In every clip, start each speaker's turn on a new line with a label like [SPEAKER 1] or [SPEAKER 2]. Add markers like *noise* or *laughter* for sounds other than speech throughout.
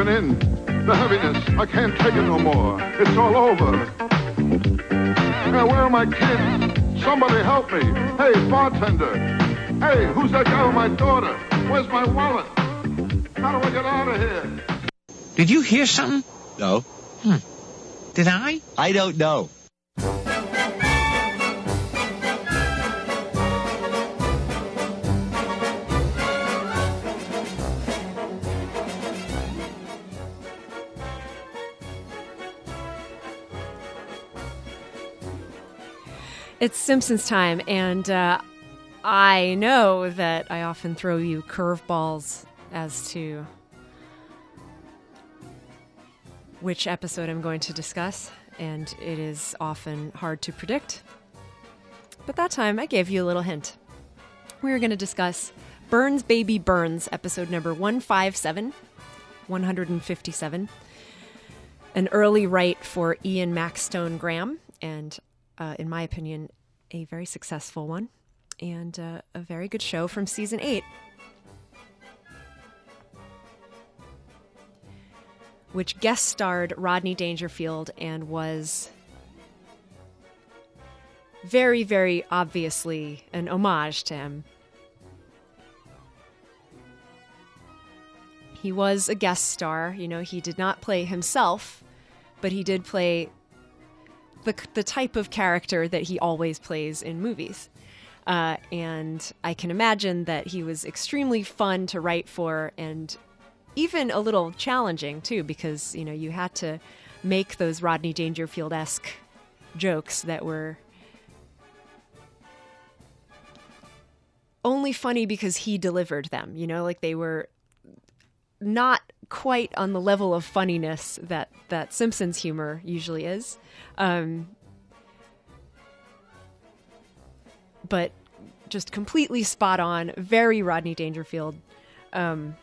[SPEAKER 1] It's
[SPEAKER 2] caving in. The heaviness. I can't take it no more. It's all over. Now, where are my kids? Somebody help me. Hey, bartender. Hey, who's that guy with my daughter? Where's my wallet? How do I get out of here?
[SPEAKER 3] Did you hear something?
[SPEAKER 4] No, Hmm.
[SPEAKER 3] Did I?
[SPEAKER 4] I don't know.
[SPEAKER 5] It's Simpsons time, and uh, I know that I often throw you curveballs as to which episode I'm going to discuss, and it is often hard to predict. But that time, I gave you a little hint. We are going to discuss Burns Baby Burns, episode number 157, 157 an early write for Ian Maxtone Graham, and uh, in my opinion, a very successful one, and uh, a very good show from season eight. Which guest starred Rodney Dangerfield and was very, very obviously an homage to him. He was a guest star. You know, he did not play himself, but he did play the, the type of character that he always plays in movies. Uh, and I can imagine that he was extremely fun to write for and even a little challenging too, because, you know, you had to make those Rodney Dangerfield esque jokes that were only funny because he delivered them, you know, like they were not quite on the level of funniness that that Simpsons humor usually is. Um, but just completely spot on, very Rodney Dangerfield. Um,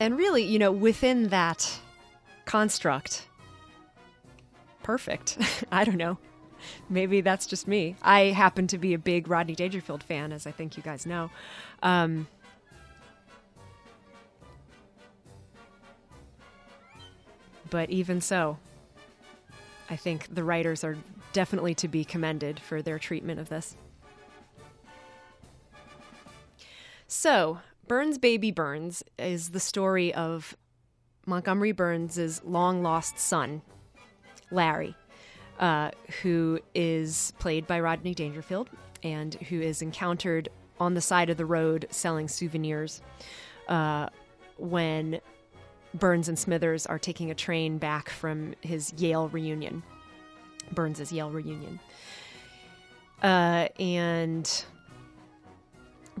[SPEAKER 5] and really, you know, within that construct, perfect. *laughs* I don't know. Maybe that's just me. I happen to be a big Rodney Dangerfield fan, as I think you guys know. Um, but even so, I think the writers are definitely to be commended for their treatment of this. So, Burns Baby Burns is the story of Montgomery Burns' long lost son, Larry, uh, who is played by Rodney Dangerfield and who is encountered on the side of the road selling souvenirs uh, when Burns and Smithers are taking a train back from his Yale reunion. Burns' Yale reunion. Uh, and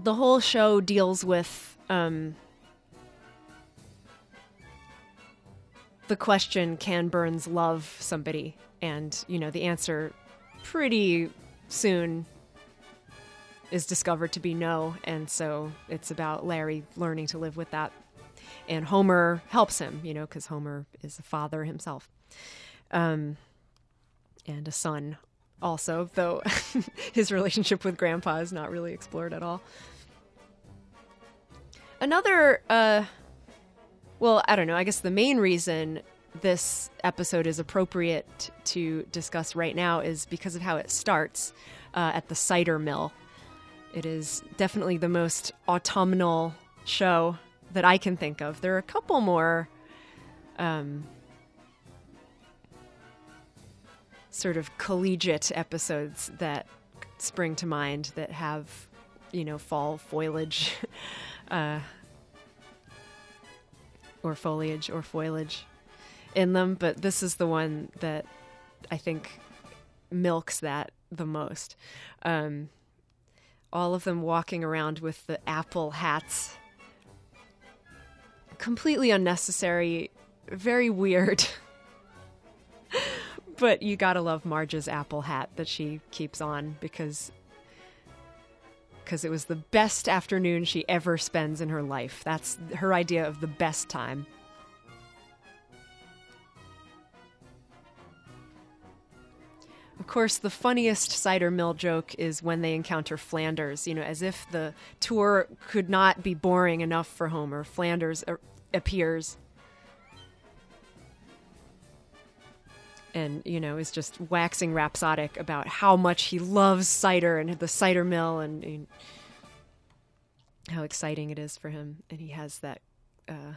[SPEAKER 5] the whole show deals with um, the question can Burns love somebody? And, you know, the answer pretty soon is discovered to be no. And so it's about Larry learning to live with that. And Homer helps him, you know, because Homer is a father himself. Um, and a son also, though *laughs* his relationship with Grandpa is not really explored at all. Another, uh, well, I don't know, I guess the main reason this episode is appropriate to discuss right now is because of how it starts uh, at the cider mill. It is definitely the most autumnal show that I can think of. There are a couple more um, sort of collegiate episodes that spring to mind that have, you know, fall foliage *laughs* uh, or foliage or foliage in them, but this is the one that I think milks that the most. Um, all of them walking around with the apple hats. Completely unnecessary, very weird. *laughs* but you gotta love Marge's apple hat that she keeps on because because it was the best afternoon she ever spends in her life. That's her idea of the best time. Of course, the funniest cider mill joke is when they encounter Flanders, you know, as if the tour could not be boring enough for Homer. Flanders a- appears and, you know, is just waxing rhapsodic about how much he loves cider and the cider mill and, and how exciting it is for him. And he has that, uh,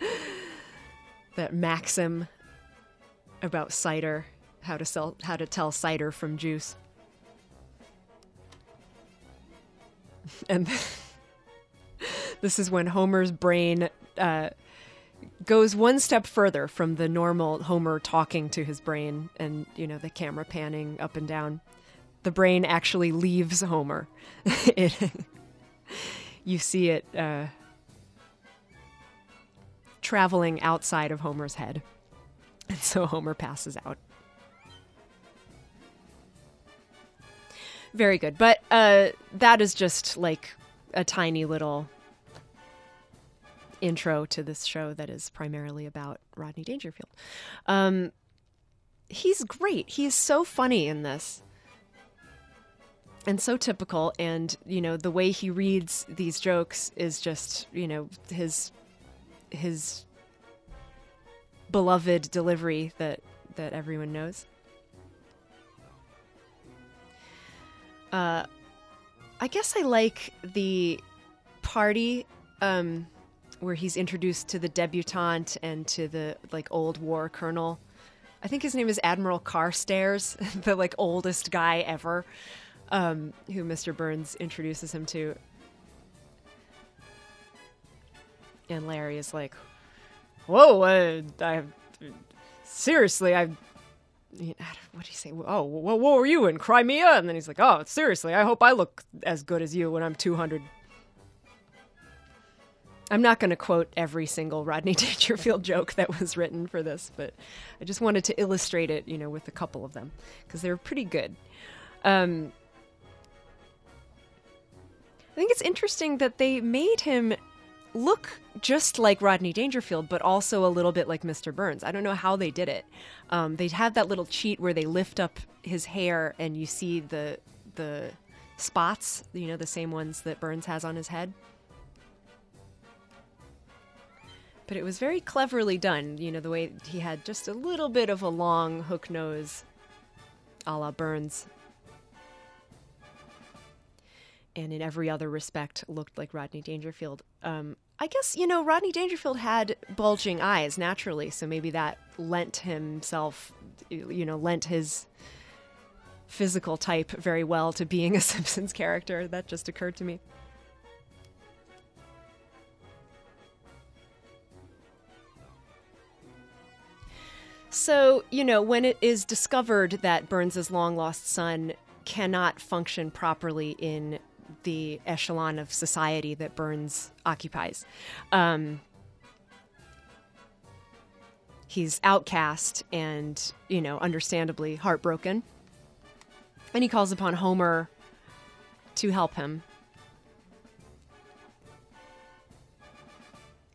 [SPEAKER 5] *laughs* that maxim about cider how to sell how to tell cider from juice. *laughs* And *laughs* this is when Homer's brain uh, goes one step further from the normal Homer talking to his brain, and you know the camera panning up and down. The brain actually leaves Homer. *laughs* it, you see it uh, traveling outside of Homer's head, and so Homer passes out. Very good. But uh, that is just like a tiny little intro to this show that is primarily about Rodney Dangerfield. Um, he's great. He is so funny in this. And so typical, and you know the way he reads these jokes is just you know his his beloved delivery that that everyone knows. Uh, I guess I like the party um, where he's introduced to the debutante and to the like old war colonel. I think his name is Admiral Carstairs, *laughs* the like oldest guy ever, um, who Mr. Burns introduces him to. And Larry is like, "Whoa, uh, I seriously, I what do you say? Oh, what, what were you in Crimea? And then he's like, oh, seriously, I hope I look as good as you when I'm 200. I'm not going to quote every single Rodney *laughs* Dangerfield joke that was written for this, but I just wanted to illustrate it, you know, with a couple of them because they were pretty good. Um, I think it's interesting that they made him look just like Rodney Dangerfield, but also a little bit like Mr. Burns. I don't know how they did it. Um, they have that little cheat where they lift up his hair and you see the the spots, you know, the same ones that Burns has on his head. But it was very cleverly done, you know, the way he had just a little bit of a long hook nose a la Burns. And in every other respect, looked like Rodney Dangerfield. Um, I guess, you know, Rodney Dangerfield had bulging eyes naturally, so maybe that lent himself, you know, lent his physical type very well to being a *laughs* Simpsons character. That just occurred to me. So, you know, when it is discovered that Burns's long lost son cannot function properly in the echelon of society that Burns occupies, um, he's outcast and, you know, understandably heartbroken. And he calls upon Homer to help him.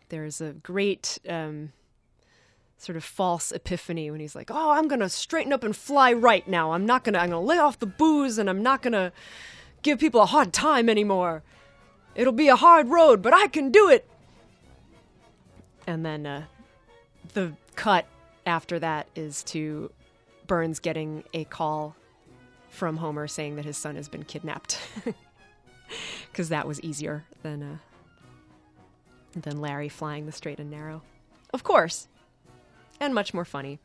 [SPEAKER 5] There's a great um, sort of false epiphany when he's like, "Oh, I'm gonna straighten up and fly right now. I'm not gonna. I'm gonna lay off the booze, and I'm not gonna give people a hard time anymore. It'll be a hard road, but I can do it." And then uh, the cut after that is to Burns getting a call from Homer saying that his son has been kidnapped, *laughs* because that was easier than uh, than Larry flying the straight and narrow. Of course, and much more funny.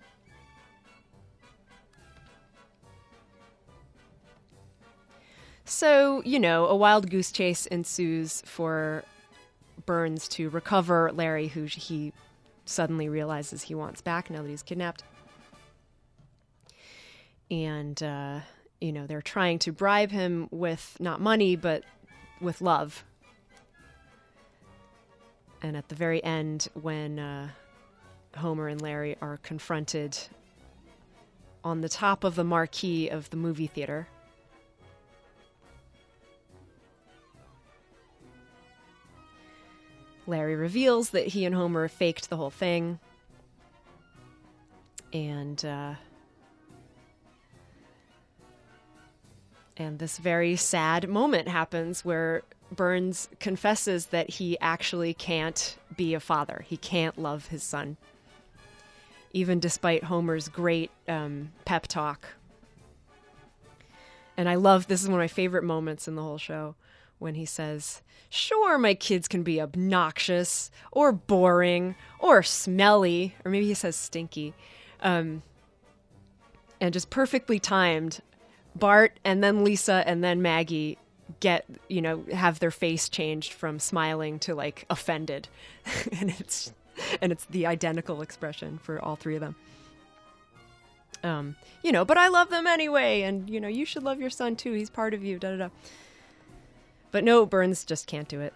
[SPEAKER 5] So, you know, a wild goose chase ensues for Burns to recover Larry, who he suddenly realizes he wants back now that he's kidnapped. And uh, you know, they're trying to bribe him with not money, but with love. And at the very end, when uh, Homer and Larry are confronted on the top of the marquee of the movie theater, Larry reveals that he and Homer faked the whole thing. And uh, and this very sad moment happens where Burns confesses that he actually can't be a father. He can't love his son, even despite Homer's great um, pep talk. And I love this is one of my favorite moments in the whole show when he says, Sure, my kids can be obnoxious or boring or smelly, or maybe he says stinky, um, and just perfectly timed. Bart and then Lisa and then Maggie get, you know, have their face changed from smiling to like offended. *laughs* and it's and it's the identical expression for all three of them. Um, you know, but I love them anyway, and you know, you should love your son too. He's part of you. Da da da. But no, Burns just can't do it.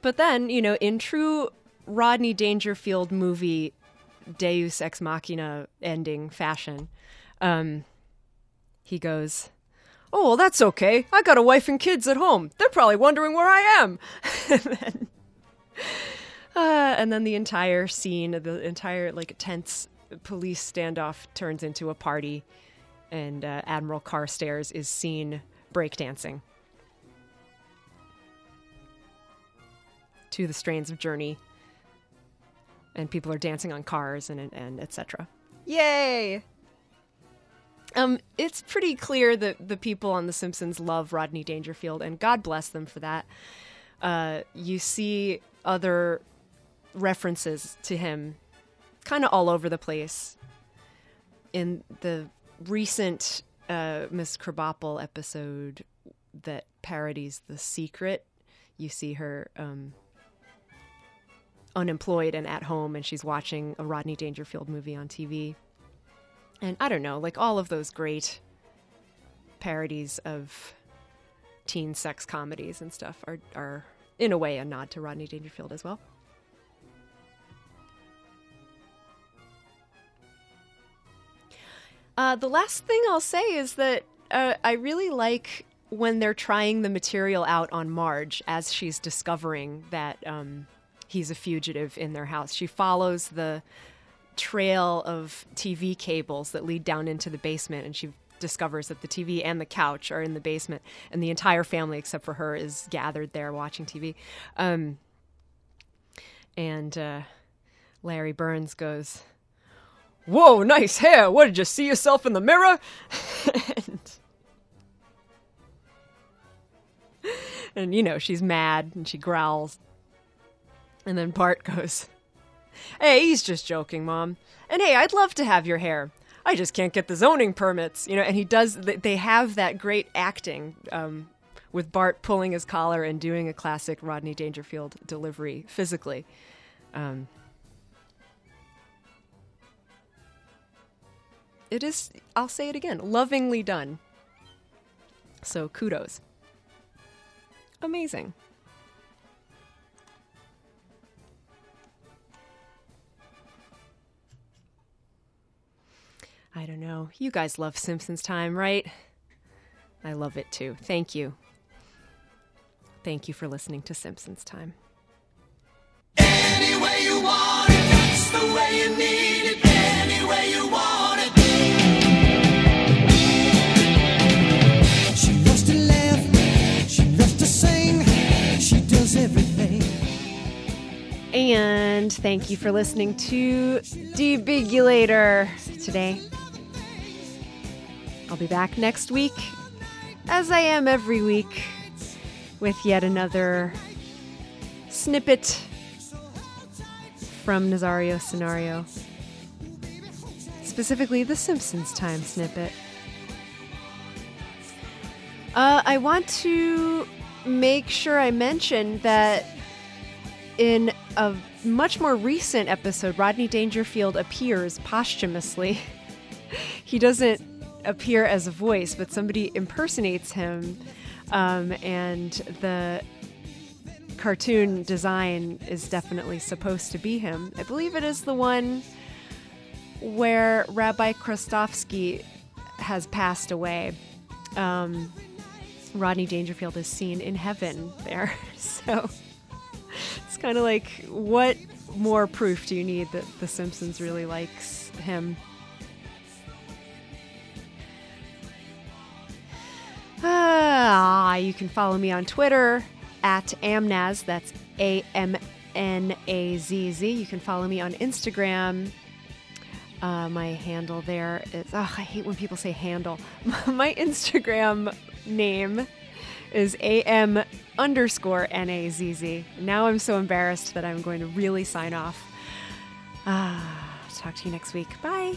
[SPEAKER 5] But then, you know, in true Rodney Dangerfield movie Deus Ex Machina ending fashion, um, he goes, Oh, well, that's okay. I got a wife and kids at home. They're probably wondering where I am. *laughs* and, then, uh, and then the entire scene, the entire like tense police standoff turns into a party, and uh, Admiral Carstairs is seen breakdancing to the strains of Journey, and people are dancing on cars and and etc. Yay! Um, it's pretty clear that the people on The Simpsons love Rodney Dangerfield, and God bless them for that. Uh, you see other references to him kind of all over the place. In the recent uh, Miss Krabappel episode that parodies The Secret, you see her um, unemployed and at home, and she's watching a Rodney Dangerfield movie on TV and I don't know, like all of those great parodies of teen sex comedies and stuff are are in a way a nod to Rodney Dangerfield as well. Uh, the last thing I'll say is that uh, I really like when they're trying the material out on Marge as she's discovering that um, he's a fugitive in their house. She follows the trail of TV cables that lead down into the basement, and she discovers that the TV and the couch are in the basement, and the entire family, except for her, is gathered there watching TV. Um, and uh, Larry Burns goes, "Whoa, nice hair! What did you see yourself in the mirror?" and, *laughs* and you know she's mad and she growls, and then Bart goes. Hey, he's just joking, Mom. And hey, I'd love to have your hair. I just can't get the zoning permits, you know. And he does. They have that great acting um, with Bart pulling his collar and doing a classic Rodney Dangerfield delivery physically. Um, it is. I'll say it again. Lovingly done. So kudos. Amazing. I don't know. You guys love Simpsons Time, right? I love it too. Thank you. Thank you for listening to Simpsons Time.
[SPEAKER 4] Any way you want
[SPEAKER 5] And thank you for listening to Debigulator today. I'll be back next week, as I am every week, with yet another snippet from Nazario Scenario. Specifically, the Simpsons time snippet. Uh, I want to make sure I mention that in a much more recent episode, Rodney Dangerfield appears posthumously. *laughs* he doesn't appear as a voice, but somebody impersonates him, um, and the cartoon design is definitely supposed to be him. I believe it is the one where Rabbi Krustofski has passed away. Um, Rodney Dangerfield is seen in heaven there. *laughs* So kind of like, what more proof do you need that The Simpsons really likes him? Ah, you can follow me on Twitter at Amnaz. That's A M N A Z Z. You can follow me on Instagram. Uh, my handle there is. Oh, I hate when people say handle. *laughs* my Instagram name is am underscore nazz. Now I'm so embarrassed that I'm going to really sign off. Ah, talk to you next week. Bye.